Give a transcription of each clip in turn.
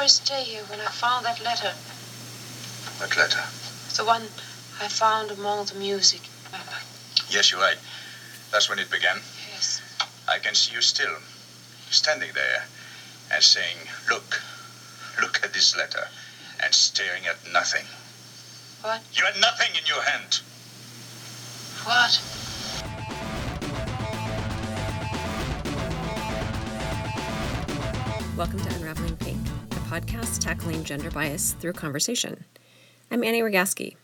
first day here when I found that letter. What letter? The one I found among the music. Remember? Yes, you're right. That's when it began. Yes. I can see you still, standing there and saying, Look, look at this letter, and staring at nothing. What? You had nothing in your hand. What? Welcome to Unraveling Pink, a podcast tackling gender bias through conversation. I'm Annie Rogaski.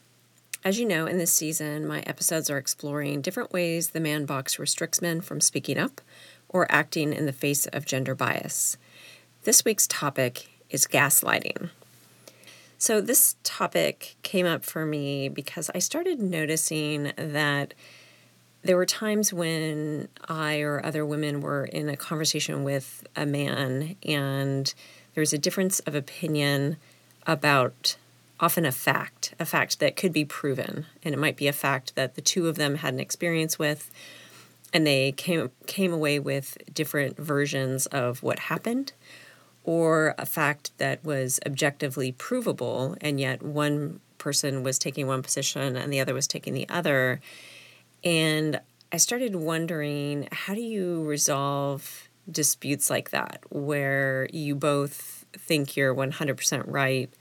As you know, in this season, my episodes are exploring different ways the man box restricts men from speaking up or acting in the face of gender bias. This week's topic is gaslighting. So, this topic came up for me because I started noticing that there were times when I or other women were in a conversation with a man and there was a difference of opinion about often a fact, a fact that could be proven. And it might be a fact that the two of them had an experience with and they came came away with different versions of what happened or a fact that was objectively provable and yet one person was taking one position and the other was taking the other and I started wondering how do you resolve disputes like that where you both think you're 100% right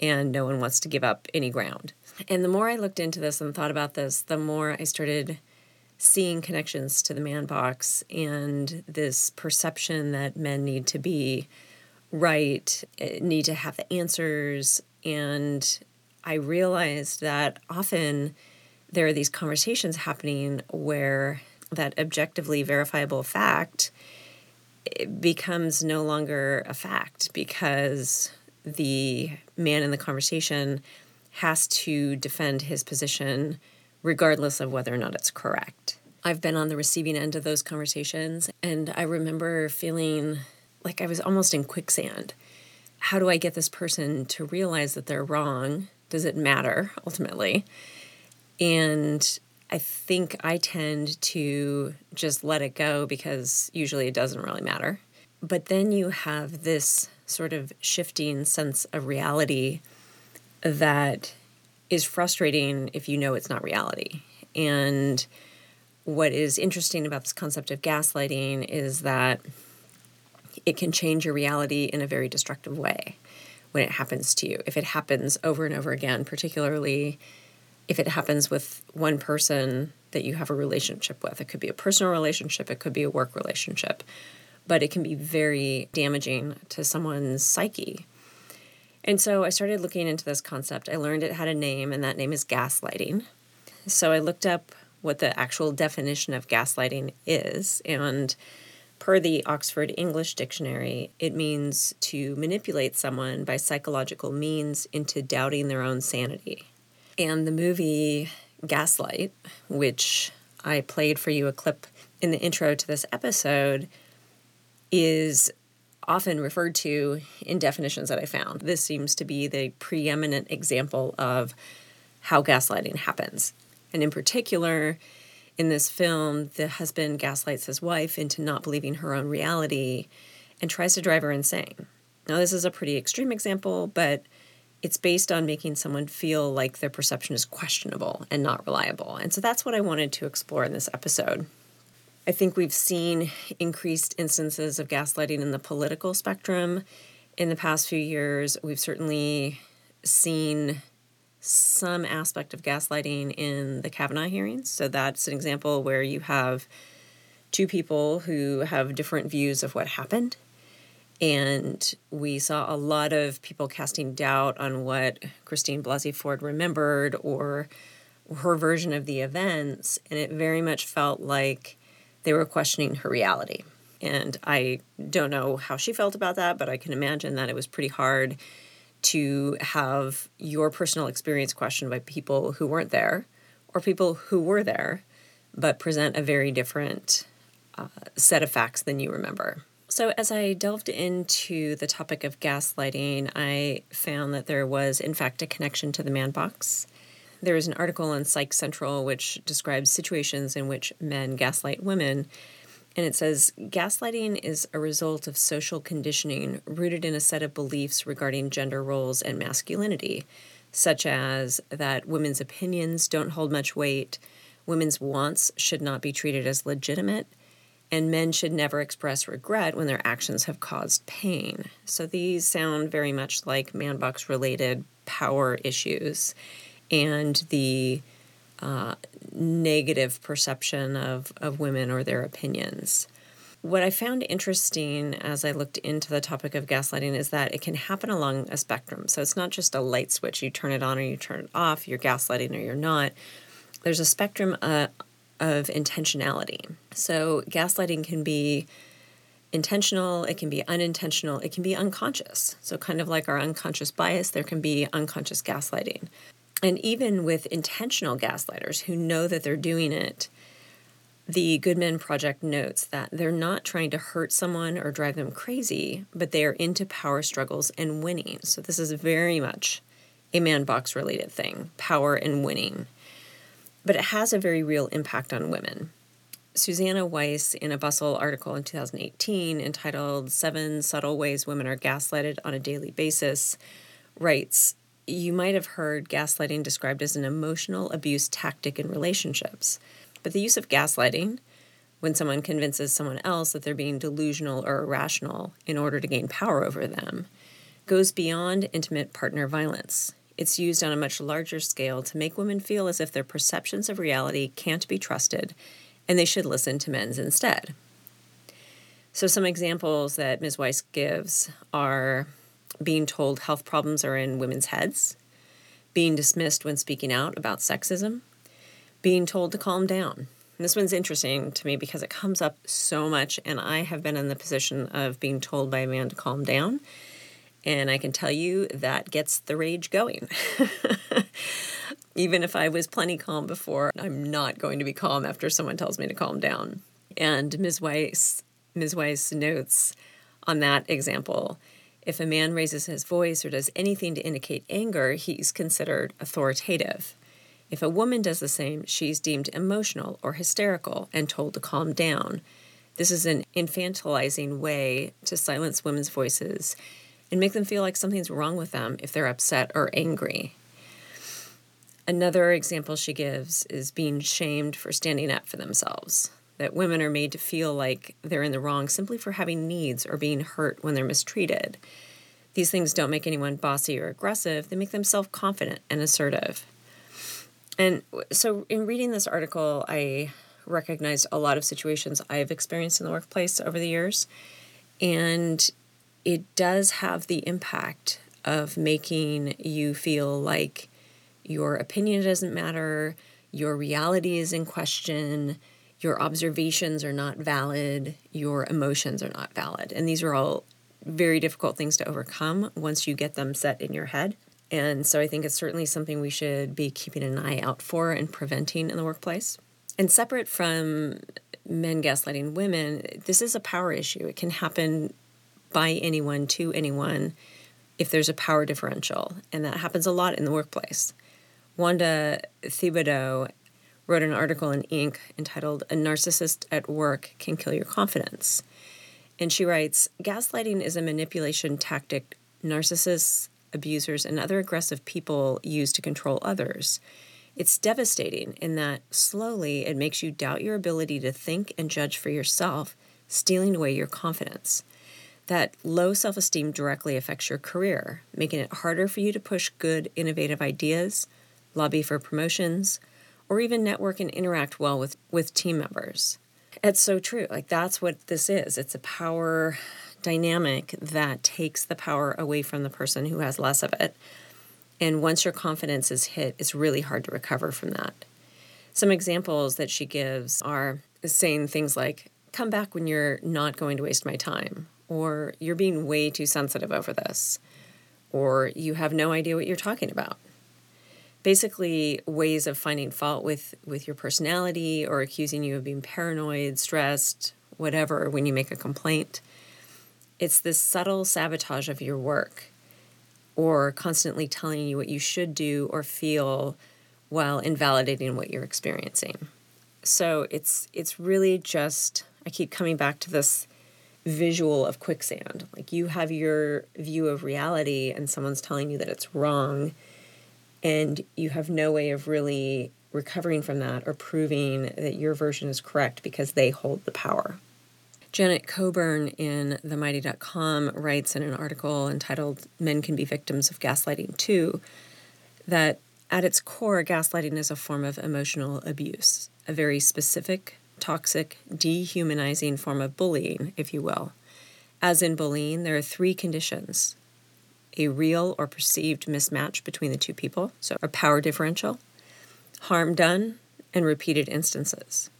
and no one wants to give up any ground. And the more I looked into this and thought about this, the more I started seeing connections to the man box and this perception that men need to be right, eh, need to have the answers. And I realized that often there are these conversations happening where that objectively verifiable fact becomes no longer a fact because the man in the conversation has to defend his position regardless of whether or not it's correct. I've been on the receiving end of those conversations, and I remember feeling like I was almost in quicksand. How do I get this person to realize that they're wrong? Does it matter ultimately? And I think I tend to just let it go because usually it doesn't really matter. But then you have this sort of shifting sense of reality that is frustrating if you know it's not reality. And what is interesting about this concept of gaslighting is that it can change your reality in a very destructive way when it happens to you. If it happens over and over again, particularly if it happens with one person that you have a relationship with. It could be a personal relationship, it could be a work relationship, but it can be very damaging to someone's psyche. And so I started looking into this concept. I learned it had a name, and that name is gaslighting. So I looked up what the actual definition of gaslighting is, and per the Oxford English Dictionary, it means to manipulate someone by psychological means into doubting their own sanity. And the movie Gaslight, which I played for you a clip in the intro to this episode, is often referred to in definitions that I found. This seems to be the preeminent example of how gaslighting happens. And in particular, in this film, the husband gaslights his wife into not believing her own reality and tries to drive her insane. Now, this is a pretty extreme example, but it's based on making someone feel like their perception is questionable and not reliable. And so that's what I wanted to explore in this episode. I think we've seen increased instances of gaslighting in the political spectrum in the past few years. We've certainly seen some aspect of gaslighting in the Kavanaugh hearings. So that's an example where you have two people who have different views of what happened and we saw a lot of people casting doubt on what Christine Blasey Ford remembered or her version of the events. And it very much felt like they were questioning her reality. And I don't know how she felt about that, but I can imagine that it was pretty hard to have your personal experience questioned by people who weren't there or people who were there but present a very different uh, set of facts than you remember. So, as I delved into the topic of gaslighting, I found that there was, in fact, a connection to the man box. There is an article on Psych Central which describes situations in which men gaslight women. And it says gaslighting is a result of social conditioning rooted in a set of beliefs regarding gender roles and masculinity, such as that women's opinions don't hold much weight, women's wants should not be treated as legitimate, and men should never express regret when their actions have caused pain. So these sound very much like man box related power issues and the uh, negative perception of, of women or their opinions. What I found interesting as I looked into the topic of gaslighting is that it can happen along a spectrum. So it's not just a light switch, you turn it on or you turn it off, you're gaslighting or you're not. There's a spectrum uh, of intentionality. So gaslighting can be intentional, it can be unintentional, it can be unconscious. So, kind of like our unconscious bias, there can be unconscious gaslighting. And even with intentional gaslighters who know that they're doing it, the Good Men Project notes that they're not trying to hurt someone or drive them crazy, but they are into power struggles and winning. So, this is very much a man box related thing power and winning. But it has a very real impact on women. Suzannah Weiss, in a Bustle article in 2018 entitled Seven Subtle Ways Women Are Gaslighted on a Daily Basis, writes You might have heard gaslighting described as an emotional abuse tactic in relationships. But the use of gaslighting, when someone convinces someone else that they're being delusional or irrational in order to gain power over them, goes beyond intimate partner violence. It's used on a much larger scale to make women feel as if their perceptions of reality can't be trusted and they should listen to men's instead. So, some examples that Ms. Weiss gives are being told health problems are in women's heads, being dismissed when speaking out about sexism, being told to calm down. This one's interesting to me because it comes up so much, and I have been in the position of being told by a man to calm down. And I can tell you that gets the rage going. Even if I was plenty calm before, I'm not going to be calm after someone tells me to calm down. And Ms. Weiss, Ms. Weiss notes on that example if a man raises his voice or does anything to indicate anger, he's considered authoritative. If a woman does the same, she's deemed emotional or hysterical and told to calm down. This is an infantilizing way to silence women's voices and make them feel like something's wrong with them if they're upset or angry. Another example she gives is being shamed for standing up for themselves. That women are made to feel like they're in the wrong simply for having needs or being hurt when they're mistreated. These things don't make anyone bossy or aggressive, they make them self confident and assertive. And so, in reading this article, I recognized a lot of situations I've experienced in the workplace over the years. And it does have the impact of making you feel like your opinion doesn't matter, your reality is in question, your observations are not valid, your emotions are not valid. And these are all very difficult things to overcome once you get them set in your head. And so I think it's certainly something we should be keeping an eye out for and preventing in the workplace. And separate from men gaslighting women, this is a power issue. It can happen by anyone to anyone if there's a power differential. And that happens a lot in the workplace. Wanda Thibodeaux wrote an article in Inc. entitled A Narcissist at Work Can Kill Your Confidence. And she writes Gaslighting is a manipulation tactic narcissists, abusers, and other aggressive people use to control others. It's devastating in that slowly it makes you doubt your ability to think and judge for yourself, stealing away your confidence. That low self esteem directly affects your career, making it harder for you to push good, innovative ideas, lobby for promotions, or even network and interact well with, with team members. It's so true. Like, that's what this is it's a power dynamic that takes the power away from the person who has less of it. And once your confidence is hit, it's really hard to recover from that. Some examples that she gives are saying things like, Come back when you're not going to waste my time, or you're being way too sensitive over this, or you have no idea what you're talking about basically ways of finding fault with with your personality or accusing you of being paranoid, stressed, whatever when you make a complaint. It's this subtle sabotage of your work or constantly telling you what you should do or feel while invalidating what you're experiencing. So it's it's really just I keep coming back to this visual of quicksand. Like you have your view of reality and someone's telling you that it's wrong and you have no way of really recovering from that or proving that your version is correct because they hold the power. Janet Coburn in themighty.com writes in an article entitled Men Can Be Victims of Gaslighting Too that at its core, gaslighting is a form of emotional abuse, a very specific, toxic, dehumanizing form of bullying, if you will. As in bullying, there are three conditions a real or perceived mismatch between the two people, so a power differential, harm done, and repeated instances.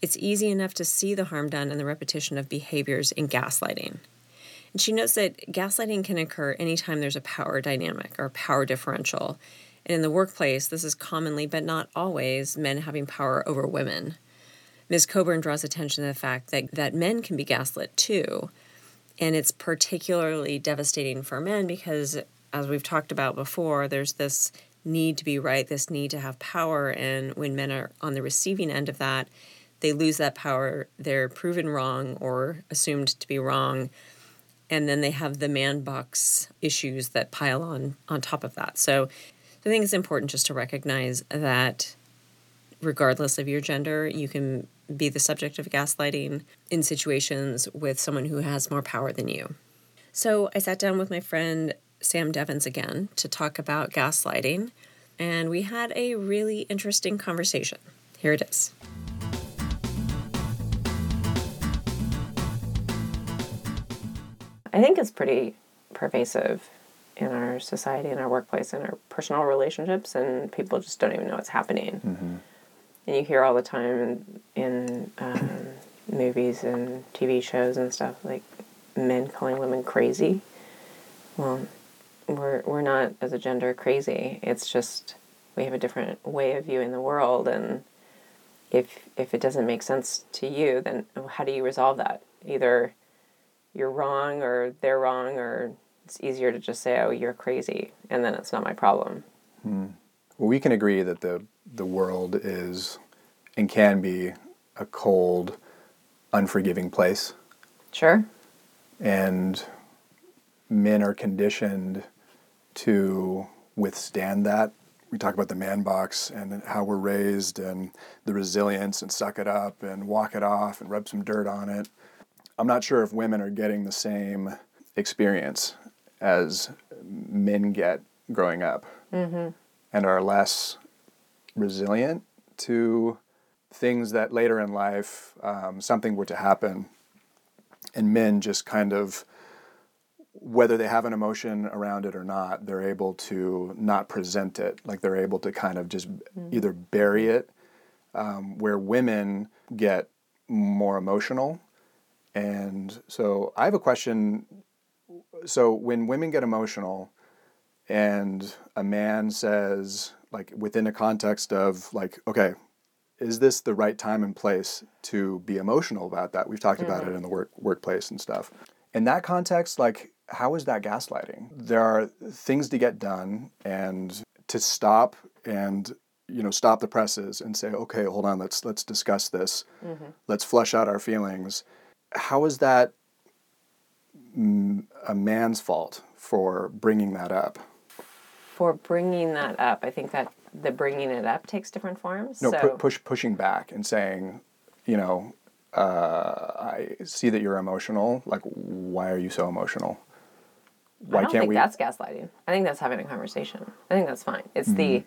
It's easy enough to see the harm done and the repetition of behaviors in gaslighting. And she notes that gaslighting can occur anytime there's a power dynamic or power differential. And in the workplace, this is commonly, but not always, men having power over women. Ms. Coburn draws attention to the fact that, that men can be gaslit too. And it's particularly devastating for men because, as we've talked about before, there's this need to be right, this need to have power. And when men are on the receiving end of that, they lose that power, they're proven wrong or assumed to be wrong, and then they have the man box issues that pile on on top of that. So I think it's important just to recognize that regardless of your gender, you can be the subject of gaslighting in situations with someone who has more power than you. So I sat down with my friend Sam Devens again to talk about gaslighting, and we had a really interesting conversation. Here it is. I think it's pretty pervasive in our society, in our workplace, in our personal relationships, and people just don't even know what's happening. Mm-hmm. And you hear all the time in, in um, movies and TV shows and stuff like men calling women crazy. Well, we're we're not as a gender crazy. It's just we have a different way of viewing the world, and if if it doesn't make sense to you, then how do you resolve that? Either you're wrong or they're wrong or it's easier to just say oh you're crazy and then it's not my problem well we can agree that the the world is and can be a cold unforgiving place. Sure. And men are conditioned to withstand that. We talk about the man box and how we're raised and the resilience and suck it up and walk it off and rub some dirt on it. I'm not sure if women are getting the same experience as men get growing up mm-hmm. and are less resilient to things that later in life um, something were to happen and men just kind of whether they have an emotion around it or not they're able to not present it like they're able to kind of just mm-hmm. either bury it um, where women get more emotional and so I have a question. So when women get emotional and a man says, like within a context of like, okay, is this the right time and place to be emotional about that? We've talked mm-hmm. about it mm-hmm. in the work workplace and stuff. In that context, like how is that gaslighting? There are things to get done and to stop and you know stop the presses and say, okay, hold on, let's let's discuss this. Mm-hmm. Let's flush out our feelings how is that a man's fault for bringing that up? For bringing that up, I think that the bringing it up takes different forms. No, so. pu- push pushing back and saying, you know, uh, I see that you're emotional. Like, why are you so emotional? Why I don't can't think we? That's gaslighting. I think that's having a conversation. I think that's fine. It's mm-hmm. the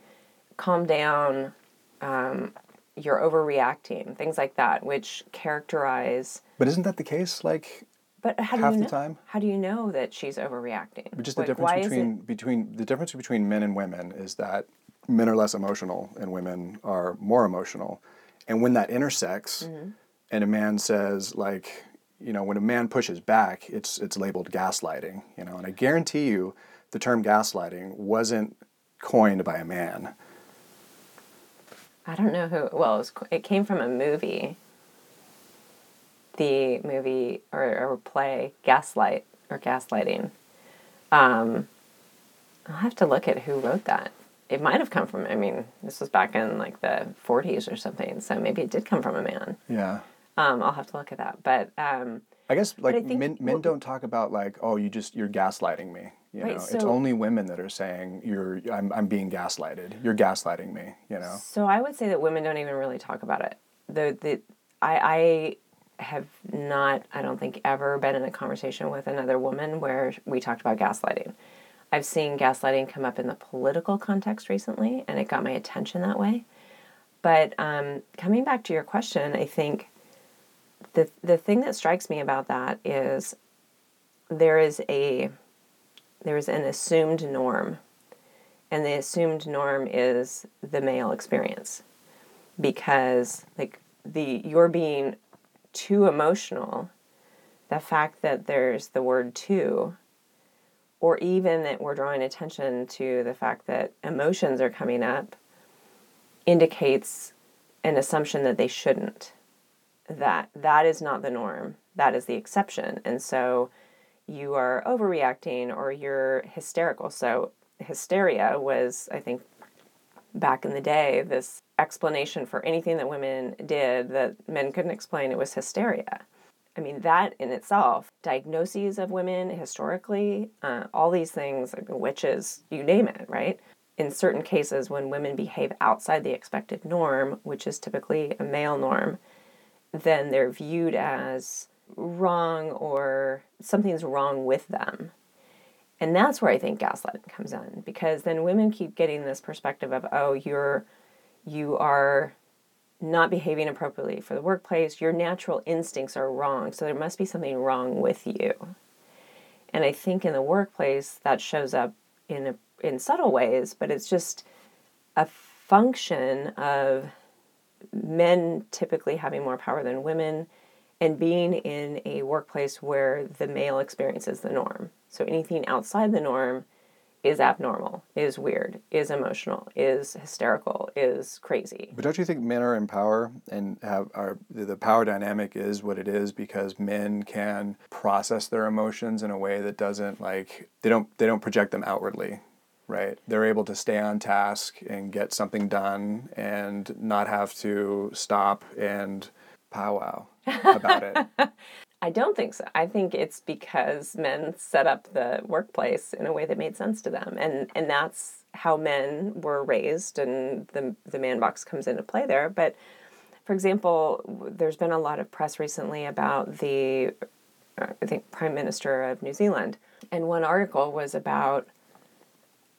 calm down. Um, you're overreacting, things like that, which characterize. But isn't that the case? Like, but how half do you the time. How do you know that she's overreacting? But just the like, difference between between the difference between men and women is that men are less emotional and women are more emotional, and when that intersects, mm-hmm. and a man says like, you know, when a man pushes back, it's it's labeled gaslighting. You know, and I guarantee you, the term gaslighting wasn't coined by a man. I don't know who. Well, it, was, it came from a movie. The movie or, or play Gaslight or Gaslighting. Um, I'll have to look at who wrote that. It might have come from. I mean, this was back in like the '40s or something, so maybe it did come from a man. Yeah. Um, I'll have to look at that. But um, I guess like I think- men men well- don't talk about like oh you just you're gaslighting me. You Right, know, it's only women that are saying you're I'm I'm being gaslighted. You're gaslighting me. You know. So I would say that women don't even really talk about it. The the I I have not I don't think ever been in a conversation with another woman where we talked about gaslighting. I've seen gaslighting come up in the political context recently, and it got my attention that way. But um, coming back to your question, I think the the thing that strikes me about that is there is a there is an assumed norm and the assumed norm is the male experience because like the you're being too emotional the fact that there's the word too or even that we're drawing attention to the fact that emotions are coming up indicates an assumption that they shouldn't. That that is not the norm. That is the exception. And so you are overreacting or you're hysterical. So hysteria was i think back in the day this explanation for anything that women did that men couldn't explain it was hysteria i mean that in itself diagnoses of women historically uh, all these things like witches you name it right in certain cases when women behave outside the expected norm which is typically a male norm then they're viewed as wrong or something's wrong with them. And that's where I think gaslighting comes in because then women keep getting this perspective of oh you're you are not behaving appropriately for the workplace, your natural instincts are wrong, so there must be something wrong with you. And I think in the workplace that shows up in a, in subtle ways, but it's just a function of men typically having more power than women and being in a workplace where the male experience is the norm. So anything outside the norm is abnormal, is weird, is emotional, is hysterical, is crazy. But don't you think men are in power and have are the power dynamic is what it is because men can process their emotions in a way that doesn't like they don't they don't project them outwardly, right? They're able to stay on task and get something done and not have to stop and powwow about it. I don't think so. I think it's because men set up the workplace in a way that made sense to them, and and that's how men were raised, and the the man box comes into play there. But for example, there's been a lot of press recently about the uh, I think Prime Minister of New Zealand, and one article was about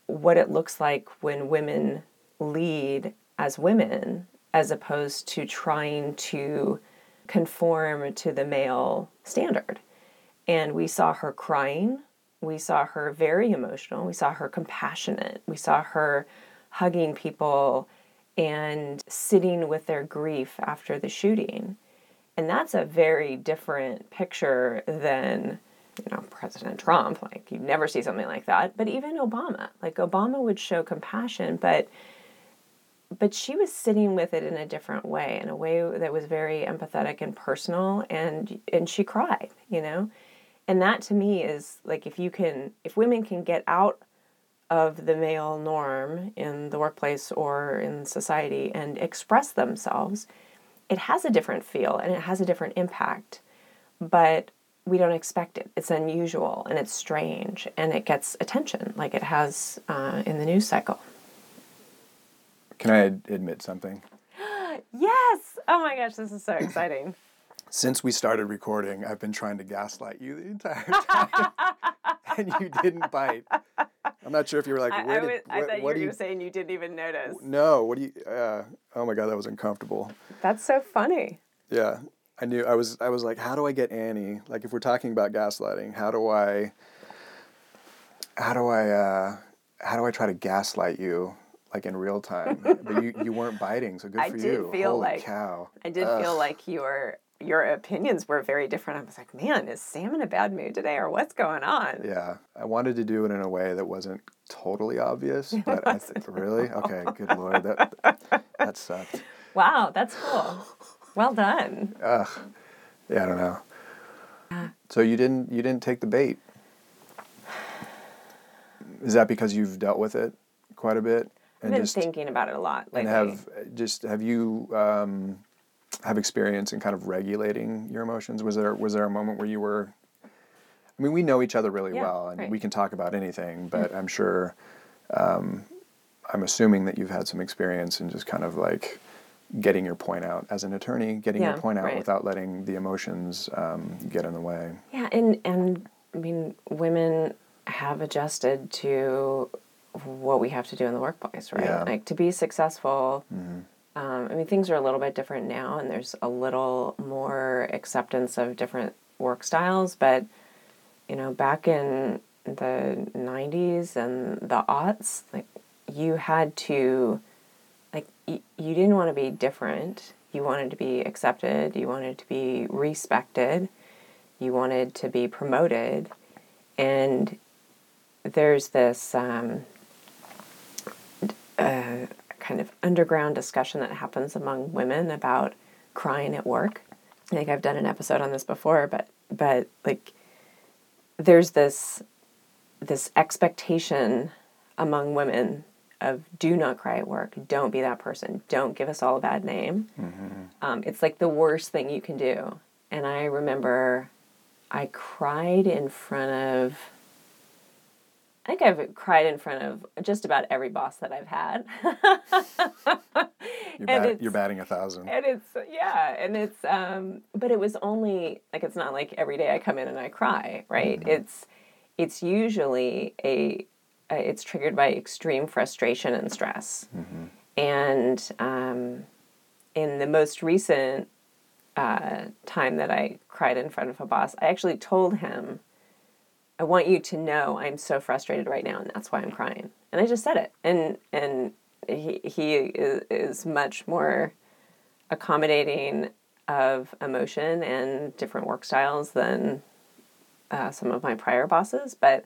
what it looks like when women lead as women as opposed to trying to conform to the male standard. And we saw her crying. We saw her very emotional. We saw her compassionate. We saw her hugging people and sitting with their grief after the shooting. And that's a very different picture than, you know, President Trump. Like, you never see something like that. But even Obama. Like, Obama would show compassion, but but she was sitting with it in a different way in a way that was very empathetic and personal and and she cried you know? And that to me is like if you can if women can get out of the male norm in the workplace or in society and express themselves it has a different feel and it has a different impact but we don't expect it. It's unusual and it's strange and it gets attention like it has uh, in the news cycle Can I ad- admit something? Yes! Oh my gosh, this is so exciting. Since we started recording, I've been trying to gaslight you the entire time, and you didn't bite. I'm not sure if you were like, I, I, did, was, I what- thought you what were you, going to say and you didn't even notice. no, what do you? Uh, oh my god, that was uncomfortable. That's so funny. Yeah, I knew. I was. I was like, how do I get Annie? Like, if we're talking about gaslighting, how do I? How do I? Uh, how do I try to gaslight you? Like in real time, but you, you weren't biting, so good I for did you. feel Holy like- cow! I did feel like your your opinions were very different. I was like, man, is Sam in a bad mood today or what's going on? Yeah, I wanted to do it in a way that wasn't totally obvious, but I th- really okay. Good lord, that that sucked. Wow, that's cool. Well done. Ugh. Yeah, I don't know. So you didn't you didn't take the bait. Is that because you've dealt with it quite a bit I've been thinking about it a lot and have just have you um, have experience in kind of regulating your emotions? Was there was there a moment where you were? I mean, we know each other really Yeah, well, and right. we can talk about anything. But I'm sure, um, I'm assuming that you've had some experience in just kind of like getting your point out as an attorney, getting Yeah, your point out right. without letting the emotions um, get in the way. Yeah, and and I mean, women have adjusted to what we have to do in the workplace, right? Yeah. Like to be successful. Mm-hmm. Um, I mean, things are a little bit different now, and there's a little more acceptance of different work styles. But you know, back in the '90s and the aughts, like you had to, like, y- you didn't want to be different. You wanted to be accepted. You wanted to be respected you wanted to be promoted and there's this um, kind of underground discussion that happens among women about crying at work. I think i've done an episode on this before but but like there's this this expectation among women of do not cry at work don't be that person don't give us all a bad name. Um, it's like the worst thing you can do. And i remember i cried in front of i think i've cried in front of just about every boss that i've had. You're, bat- you're batting a thousand. and it's yeah and it's um but it was only like it's not like every day i come in and i cry right? It's it's usually a uh, it's triggered by extreme frustration and stress. And um in the most recent uh, time that i cried in front of a boss i actually told him i want you to know i'm so frustrated right now and that's why i'm crying and i just said it and and he, he is, is much more accommodating of emotion and different work styles than uh, some of my prior bosses but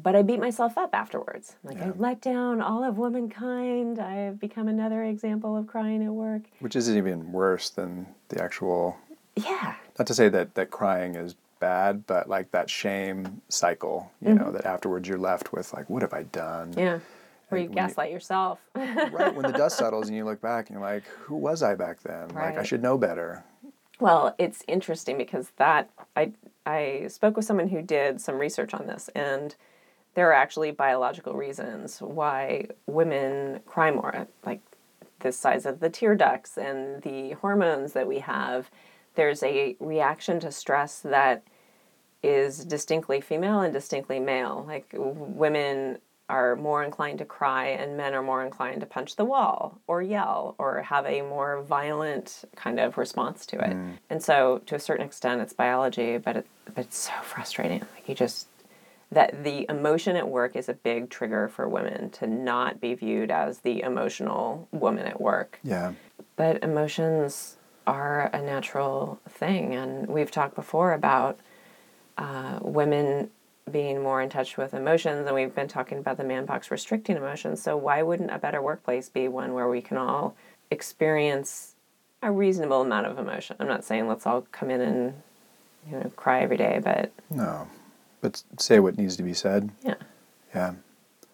but I beat myself up afterwards. Like I let down all of womankind. I have become another example of crying at work. Which isn't even worse than the actual. Yeah, Not to say that that crying is bad, but like that shame cycle. You know, that afterwards you're left with like, what have I done? Mm-hmm. yeah. Where you when you- gaslight yourself. right when the dust settles and you look back and you're like who was i back then like i should know better Well, it's interesting because that I I spoke with someone who did some research on this and there are actually biological reasons why women cry more like the size of the tear ducts and the hormones that we have there's a reaction to stress that is distinctly female and distinctly male. Like women are more inclined to cry and men are more inclined to punch the wall or yell or have a more violent kind of response to it. Mm. And so to a certain extent it's biology but, it, but it's so frustrating. Like you just that the emotion at work is a big trigger for women to not be viewed as the emotional woman at work. Yeah. But emotions are a natural thing. And we've talked before about uh, women being more in touch with emotions and we've been talking about the man box restricting emotions. So why wouldn't a better workplace be one where we can all experience a reasonable amount of emotion? I'm not saying let's all come in and you know cry every day but no. But say what needs to be said. Yeah. Yeah.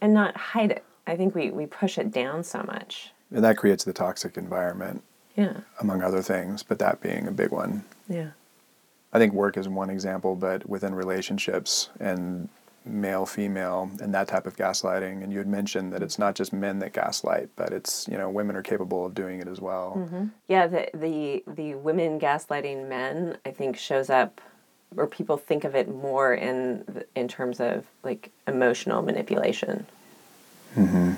And not hide it. I think we, we push it down so much. And that creates the toxic environment yeah among other things but that being a big one yeah i think work is one example but within relationships and male female and that type of gaslighting and you had mentioned that it's not just men that gaslight but it's you know women are capable of doing it as well Yeah, the the the women gaslighting men, I think, shows up, or people think of it more in in terms of like emotional manipulation. Mm-hmm.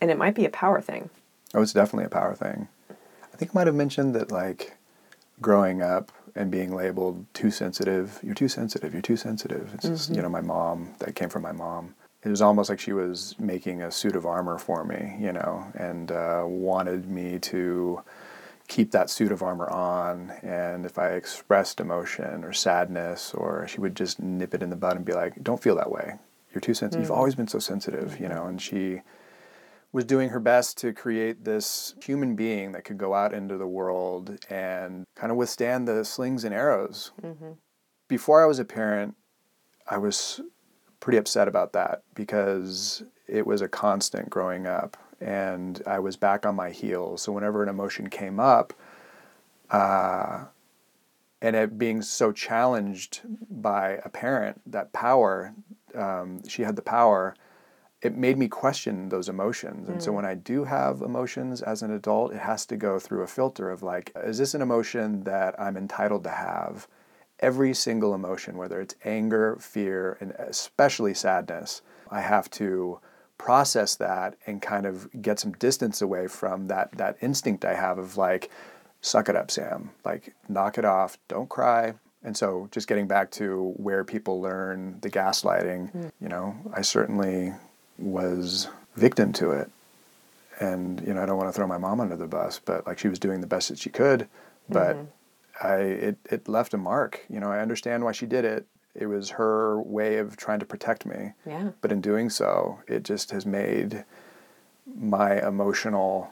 And it might be a power thing. Oh, it's definitely a power thing. I think I might have mentioned that like growing up and being labeled too sensitive, you're too sensitive, you're too sensitive. It's just, you mm-hmm. know, my mom, that came from my mom. It was almost like she was making a suit of armor for me, you know, and uh, wanted me to keep that suit of armor on. And if I expressed emotion or sadness, or she would just nip it in the bud and be like, don't feel that way. You're too sensitive. You've mm. always been so sensitive, you mm-hmm. know, and she was doing her best to create this human being that could go out into the world and kind of withstand the slings and arrows. Before I was a parent, I was pretty upset about that because it was a constant growing up. and I was back on my heels. So whenever an emotion came up, uh, and it being so challenged by a parent, that power, um, she had the power, it made me question those emotions. And so mm. when I do have emotions as an adult, it has to go through a filter of like, is this an emotion that I'm entitled to have? Every single emotion, whether it's anger, fear, and especially sadness, I have to process that and kind of get some distance away from that that instinct I have of like, suck it up, Sam. Like, knock it off. Don't cry. And so, just getting back to where people learn the gaslighting, mm. you know, I certainly was victim to it. And, you know, I don't want to throw my mom under the bus, but like she was doing the best that she could. But I, it, it left a mark. You know, I understand why she did it. It was her way of trying to protect me. Yeah. But in doing so, it just has made my emotional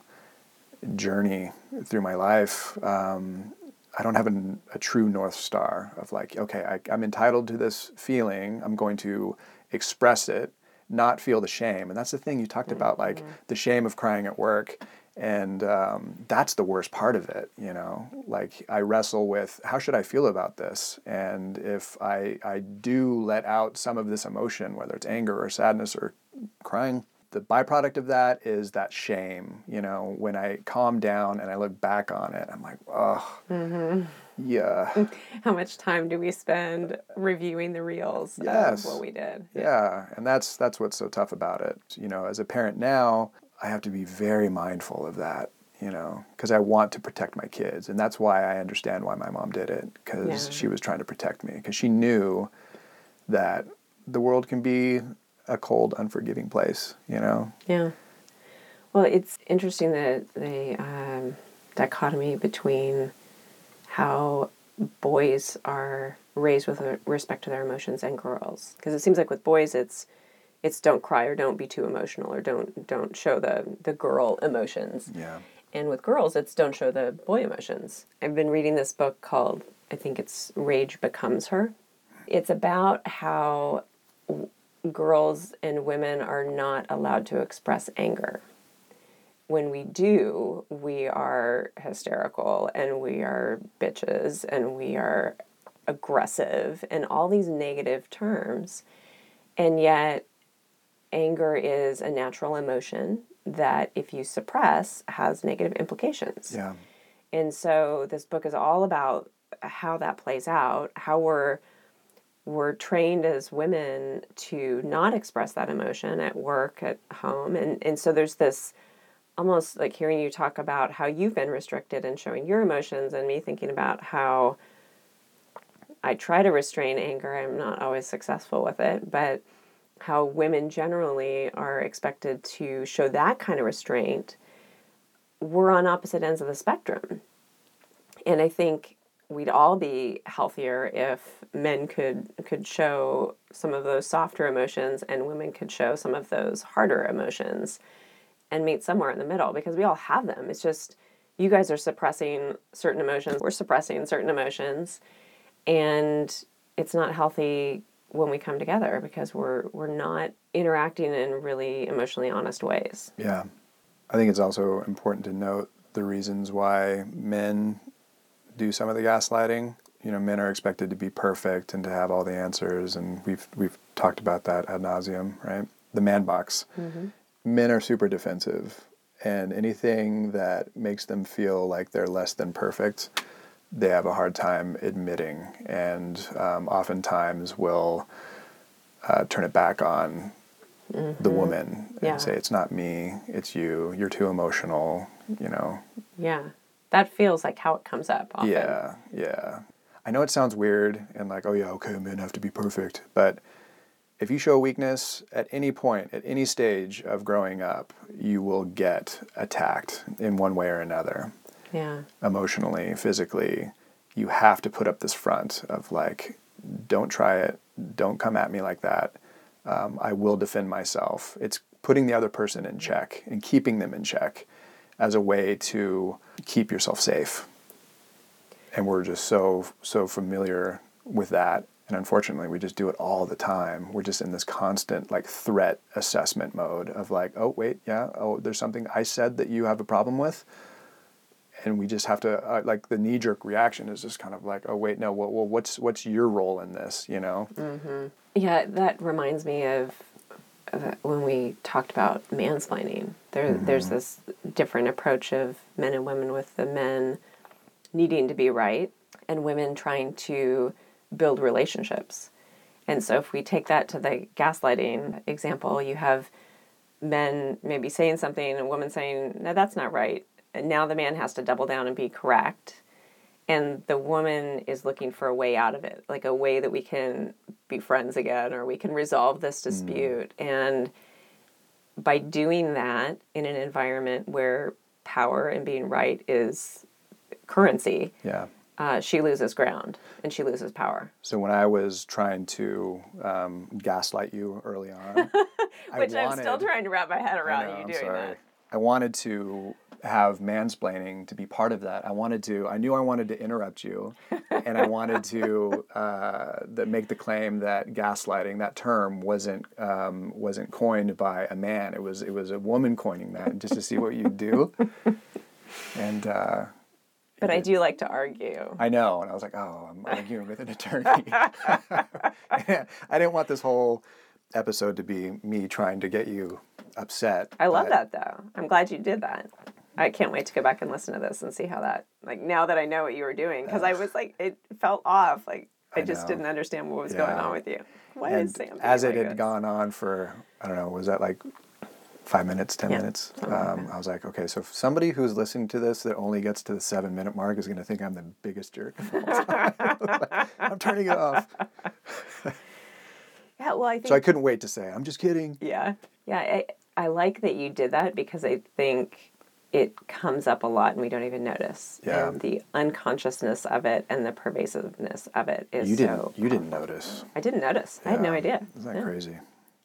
journey through my life. Um, I don't have an, a true North Star of like, okay, I, I'm entitled to this feeling. I'm going to express it, not feel the shame. And that's the thing you talked about, like the shame of crying at work. And um, that's the worst part of it, you know. Like I wrestle with how should I feel about this, and if I I do let out some of this emotion, whether it's anger or sadness or crying, the byproduct of that is that shame. You know, when I calm down and I look back on it, I'm like, oh, yeah, How much time do we spend reviewing the reels Yes. of what we did? yeah, and that's that's what's so tough about it. You know, as a parent now, I have to be very mindful of that. You know, because I want to protect my kids, and that's why I understand why my mom did it because Yeah. she was trying to protect me because she knew that the world can be a cold, unforgiving place. You know, Yeah. Well, it's interesting that the um, dichotomy between how boys are raised with respect to their emotions and girls, because it seems like with boys, it's it's don't cry or don't be too emotional or don't don't show the the girl emotions. yeah, And with girls, it's don't show the boy emotions. I've been reading this book called, I think it's Rage Becomes Her. It's about how w- girls and women are not allowed to express anger. When we do, we are hysterical and we are bitches and we are aggressive and all these negative terms. And yet, anger is a natural emotion that if you suppress has negative implications. yeah, And so this book is all about how that plays out, how we're we're trained as women to not express that emotion at work, at home. And and so there's this almost like hearing you talk about how you've been restricted in showing your emotions and me thinking about how I try to restrain anger. I'm not always successful with it, but how women generally are expected to show that kind of restraint, we're on opposite ends of the spectrum. And I think we'd all be healthier if men could could show some of those softer emotions and women could show some of those harder emotions and meet somewhere in the middle because we all have them. It's just you guys are suppressing certain emotions, we're suppressing certain emotions, and it's not healthy when we come together because we're we're not interacting in really emotionally honest ways. yeah. I think it's also important to note the reasons why men do some of the gaslighting. You know, men are expected to be perfect and to have all the answers, and we've we've talked about that ad nauseum, right? The man box. Mm-hmm. Men are super defensive, and anything that makes them feel like they're less than perfect, they have a hard time admitting, and um, oftentimes will uh, turn it back on the woman and Yeah. say, "It's not me, it's you. You're too emotional." You know, Yeah. That feels like how it comes up often. yeah, yeah. I know it sounds weird and like, oh yeah, okay, men have to be perfect. But if you show weakness at any point, at any stage of growing up, you will get attacked in one way or another, Yeah. emotionally, physically. You have to put up this front of like, don't try it, don't come at me like that. Um, I will defend myself. It's putting the other person in check and keeping them in check as a way to keep yourself safe. And we're just so so familiar with that And unfortunately, we just do it all the time. We're just in this constant like threat assessment mode of like, oh wait, yeah, oh there's something I said that you have a problem with, and we just have to uh, like the knee jerk reaction is just kind of like, oh wait, no, well, well what's what's your role in this, you know? Yeah, that reminds me of when we talked about mansplaining. There, there's this different approach of men and women with the men needing to be right and women trying to build relationships. And so, if we take that to the gaslighting example, you have men maybe saying something and a woman saying, No, that's not right. And now the man has to double down and be correct. And the woman is looking for a way out of it, like a way that we can be friends again or we can resolve this hmm. dispute. And by doing that in an environment where power and being right is currency, Yeah. Uh, she loses ground and she loses power. So when I was trying to um, gaslight you early on, I Which I'm still trying to wrap my head around know, you I'm doing sorry. that. I wanted to have mansplaining to be part of that. I wanted to. I knew I wanted to interrupt you, and I wanted to uh, that make the claim that gaslighting, that term, wasn't um, wasn't coined by a man. It was it was a woman coining that, just to see what you'd do. And uh, But I do like to argue. I know, and I was like, oh, I'm arguing with an attorney. I didn't want this whole episode to be me trying to get you upset. I love that though. I'm glad you did that. I can't wait to go back and listen to this and see how that like now that I know what you were doing because I was like it felt off like I, I just know. didn't understand what was going on with you. Why is Sam as it like had this? gone on for I don't know, was that like five minutes, ten Yeah, minutes? like Um, I was like, okay, so if somebody who's listening to this that only gets to the seven minute mark is going to think I'm the biggest jerk. of all time. I'm turning it off. Yeah, well, I think So I couldn't wait to say, I'm just kidding. Yeah. Yeah, I, I like that you did that because I think it comes up a lot and we don't even notice. Yeah. And the unconsciousness of it and the pervasiveness of it is You didn't. so. You didn't notice. I didn't notice. I had no idea. Isn't that Yeah. crazy?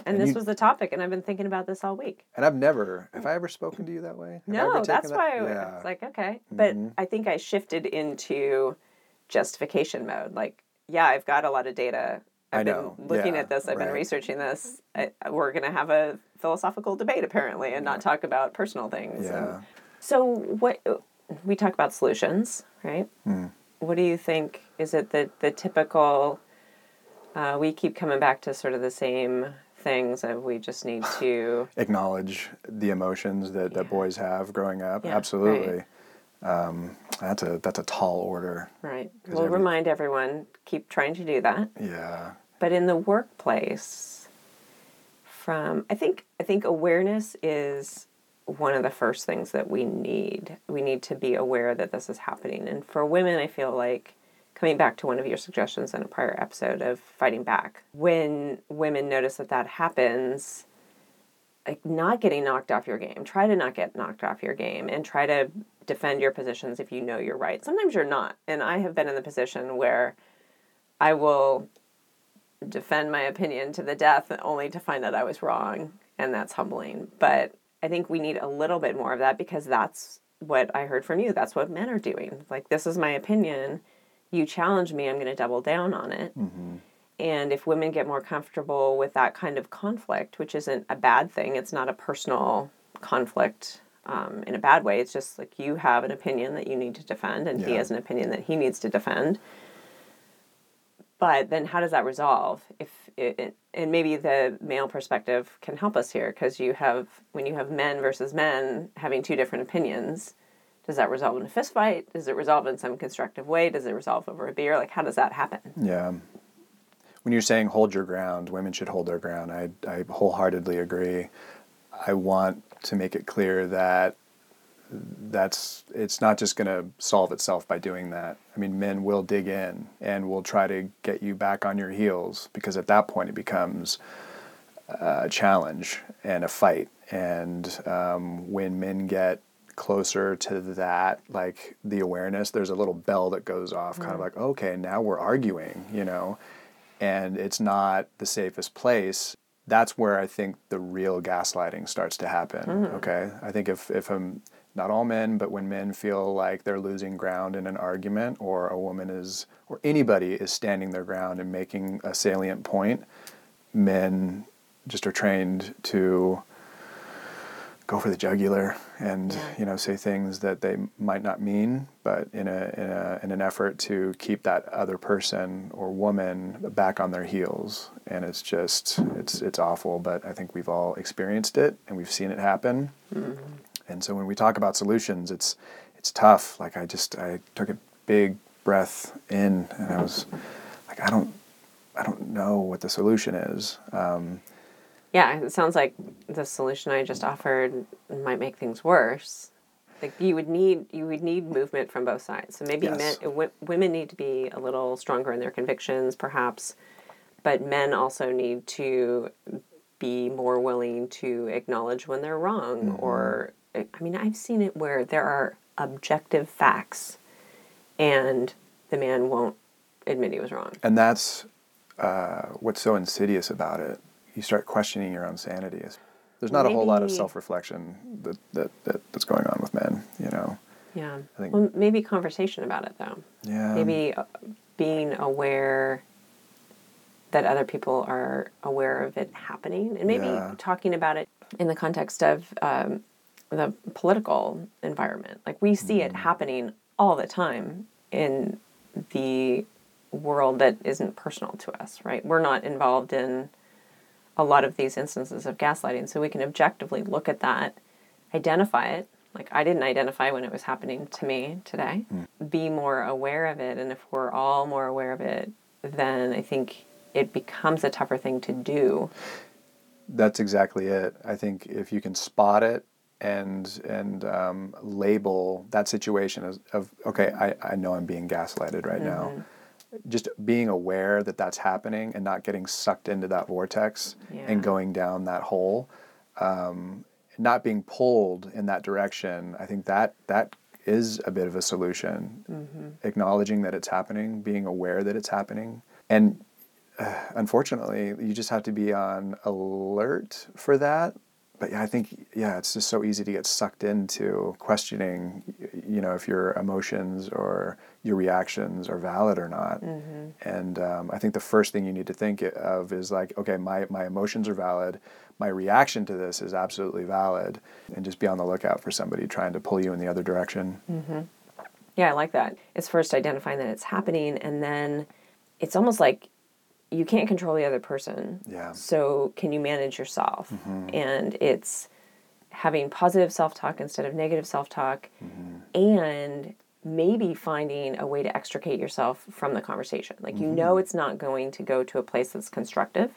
And, And this you- was the topic, and I've been thinking about this all week. And I've never. Have I ever spoken to you that way? Have No, that's that- why I Yeah. was like, okay. But Mhm. I think I shifted into justification mode. Like, yeah, I've got a lot of data. I've I been looking Yeah, at this. I've been researching this. I, we're going to have a philosophical debate apparently, and not talk about personal things. and- Yeah. so what we talk about solutions, right? Hmm. What do you think? Is it the the typical? Uh, we keep coming back to sort of the same things that we just need to. Acknowledge the emotions that, that boys have growing up. Yeah, Absolutely. Um, that's a that's a tall order. Right. We'll every- remind everyone. Keep trying to do that. Yeah. But in the workplace, from I think I think awareness is one of the first things that we need. We need to be aware that this is happening. And for women, I feel like coming back to one of your suggestions in a prior episode of fighting back, when women notice that that happens, like not getting knocked off your game. Try to not get knocked off your game and try to defend your positions if you know you're right. Sometimes you're not. And I have been in the position where I will defend my opinion to the death only to find that I was wrong and that's humbling. But I think we need a little bit more of that because that's what I heard from you. That's what men are doing. Like this is my opinion. You challenge me, I'm going to double down on it. And if women get more comfortable with that kind of conflict, which isn't a bad thing, it's not a personal conflict um, in a bad way. It's just like you have an opinion that you need to defend, and he has an opinion that he needs to defend. But then, how does that resolve? If it, it, and maybe the male perspective can help us here because you have when you have men versus men having two different opinions. Does that resolve in a fist fight? Does it resolve in some constructive way? Does it resolve over a beer? Like, how does that happen? Yeah. When you're saying hold your ground, women should hold their ground. I, I wholeheartedly agree. I want to make it clear that that's it's not just going to solve itself by doing that. I mean, men will dig in and will try to get you back on your heels because at that point it becomes a challenge and a fight. And um, when men get closer to that, like the awareness, there's a little bell that goes off, kind of mm. like, okay, now we're arguing, you know, and it's not the safest place. that's where I think the real gaslighting starts to happen. Mm. Okay, I think if if I'm not all men, but when men feel like they're losing ground in an argument, or a woman is, or anybody is standing their ground and making a salient point, men just are trained to go for the jugular and Yeah. you know say things that they might not mean, but in a, in a in an effort to keep that other person or woman back on their heels. And it's just it's it's awful, but I think we've all experienced it and we've seen it happen. And so when we talk about solutions, it's it's tough. Like I just I took a big breath in and I was like I don't I don't know what the solution is. Um, Yeah, it sounds like the solution I just offered might make things worse. Like you would need you would need movement from both sides. So maybe Yes. men, w- women need to be a little stronger in their convictions, perhaps, but men also need to be more willing to acknowledge when they're wrong. Or I mean, I've seen it where there are objective facts, and the man won't admit he was wrong. and that's uh, what's so insidious about it. You start questioning your own sanity. There's not a whole lot of self-reflection that, that, that that's going on with men. You know. Yeah. I think- well, maybe conversation about it though. Yeah. maybe uh, being aware that other people are aware of it happening and maybe Yeah. talking about it in the context of um, the political environment like we see Mm. it happening all the time in the world that isn't personal to us right we're not involved in a lot of these instances of gaslighting so we can objectively look at that identify it. Like i didn't identify when it was happening to me today. Be more aware of it and if we're all more aware of it then i think it becomes a tougher thing to do. That's exactly it. I think if you can spot it and and um, label that situation as of okay, I, I know I'm being gaslighted right now. Just being aware that that's happening and not getting sucked into that vortex Yeah. and going down that hole, um, not being pulled in that direction. I think that that is a bit of a solution. Acknowledging that it's happening, being aware that it's happening, and unfortunately, you just have to be on alert for that. But yeah, I think yeah, it's just so easy to get sucked into questioning, you know, if your emotions or your reactions are valid or not. And um, I think the first thing you need to think of is like, okay, my my emotions are valid. My reaction to this is absolutely valid, and just be on the lookout for somebody trying to pull you in the other direction. Yeah, I like that. It's first identifying that it's happening, and then it's almost like you can't control the other person. Yeah. So, can you manage yourself? Mm-hmm. And it's having positive self talk instead of negative self talk, mm-hmm. and maybe finding a way to extricate yourself from the conversation. Like, you know, mm-hmm. it's not going to go to a place that's constructive.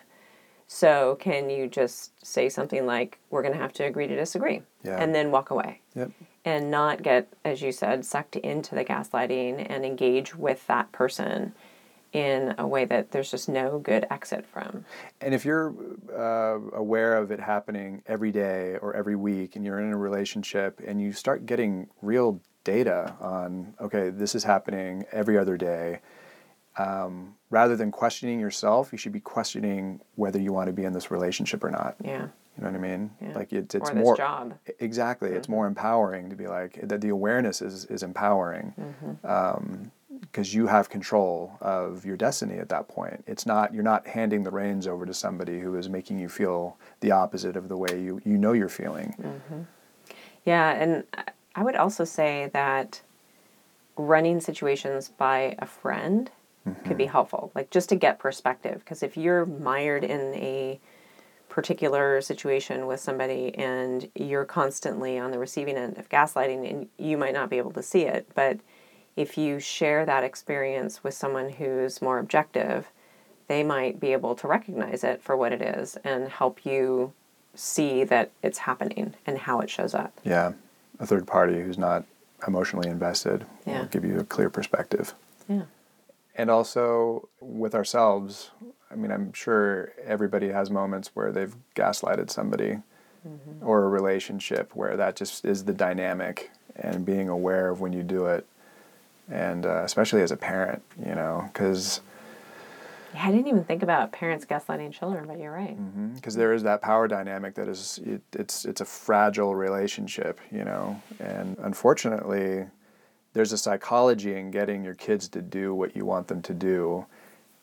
So, can you just say something like, We're going to have to agree to disagree? Yeah. And then walk away Yep. and not get, as you said, sucked into the gaslighting and engage with that person in a way that there's just no good exit from. And if you're uh, aware of it happening every day or every week, and you're in a relationship, and you start getting real data on, okay, this is happening every other day, um, rather than questioning yourself, you should be questioning whether you want to be in this relationship or not. Yeah. You know what I mean? Yeah. Like it, it's or this more job. exactly. It's more empowering to be like that. The awareness is is empowering because you have control of your destiny at that point. It's not you're not handing the reins over to somebody who is making you feel the opposite of the way you you know you're feeling. Mm-hmm. Yeah, and I- I would also say that running situations by a friend could be mm-hmm. helpful, like just to get perspective. Because if you're mired in a particular situation with somebody and you're constantly on the receiving end of gaslighting, and you might not be able to see it, but if you share that experience with someone who's more objective, they might be able to recognize it for what it is and help you see that it's happening and how it shows up. Yeah, a third party who's not emotionally invested Yeah. will give you a clear perspective. Yeah. and also with ourselves i mean i'm sure everybody has moments where they've gaslighted somebody mm-hmm. or a relationship where that just is the dynamic and being aware of when you do it and uh, especially as a parent you know because Yeah, I didn't even think about parents gaslighting children, but you're right. because there is that power dynamic that is it, it's it's a fragile relationship you know and unfortunately there's a psychology in getting your kids to do what you want them to do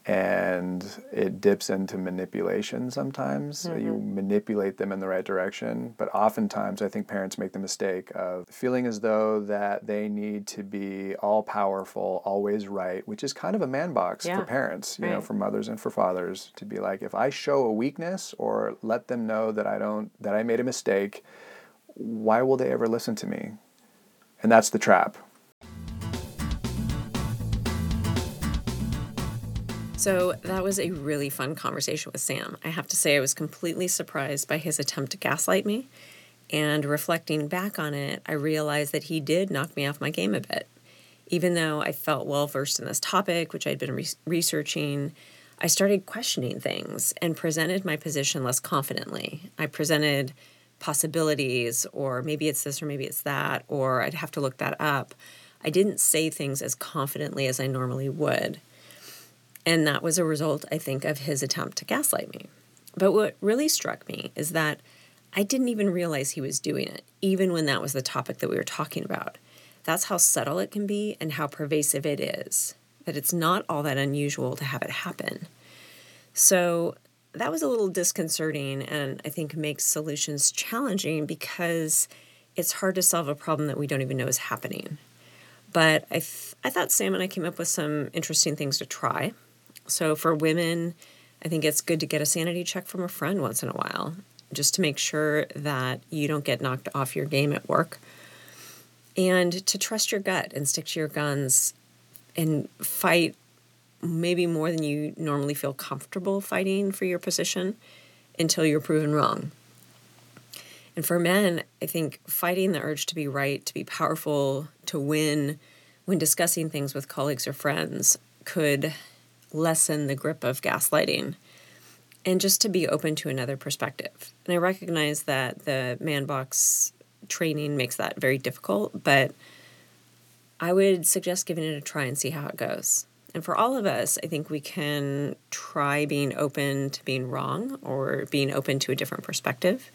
and it dips into manipulation sometimes. So you mm-hmm. manipulate them in the right direction but oftentimes i think parents make the mistake of feeling as though that they need to be all powerful always right which is kind of a man box Yeah. for parents you know for mothers and for fathers to be like if i show a weakness or let them know that i don't that i made a mistake why will they ever listen to me? And that's the trap So that was a really fun conversation with Sam. I have to say, I was completely surprised by his attempt to gaslight me. And reflecting back on it, I realized that he did knock me off my game a bit. Even though I felt well versed in this topic, which I'd been re- researching, I started questioning things and presented my position less confidently. I presented possibilities, or maybe it's this, or maybe it's that, or I'd have to look that up. I didn't say things as confidently as I normally would. And that was a result, I think, of his attempt to gaslight me. But what really struck me is that I didn't even realize he was doing it, even when that was the topic that we were talking about. That's how subtle it can be and how pervasive it is, that it's not all that unusual to have it happen. So that was a little disconcerting and I think makes solutions challenging because it's hard to solve a problem that we don't even know is happening. But I, th- I thought Sam and I came up with some interesting things to try. So for women, I think it's good to get a sanity check from a friend once in a while, just to make sure that you don't get knocked off your game at work. And to trust your gut and stick to your guns and fight maybe more than you normally feel comfortable fighting for your position until you're proven wrong. And for men, I think fighting the urge to be right, to be powerful, to win when discussing things with colleagues or friends could lessen the grip of gaslighting and just to be open to another perspective. And I recognize that the man box training makes that very difficult, but I would suggest giving it a try and see how it goes. And for all of us, I think we can try being open to being wrong or being open to a different perspective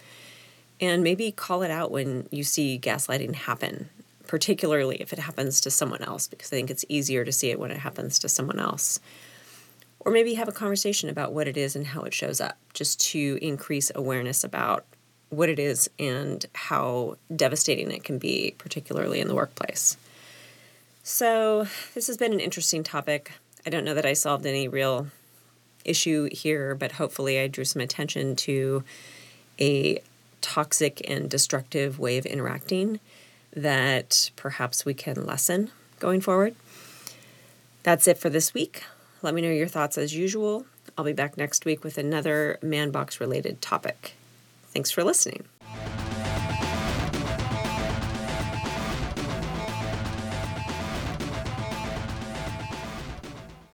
and maybe call it out when you see gaslighting happen, particularly if it happens to someone else, because I think it's easier to see it when it happens to someone else. Or maybe have a conversation about what it is and how it shows up, just to increase awareness about what it is and how devastating it can be, particularly in the workplace. So, this has been an interesting topic. I don't know that I solved any real issue here, but hopefully, I drew some attention to a toxic and destructive way of interacting that perhaps we can lessen going forward. That's it for this week. Let me know your thoughts as usual. I'll be back next week with another man box related topic. Thanks for listening.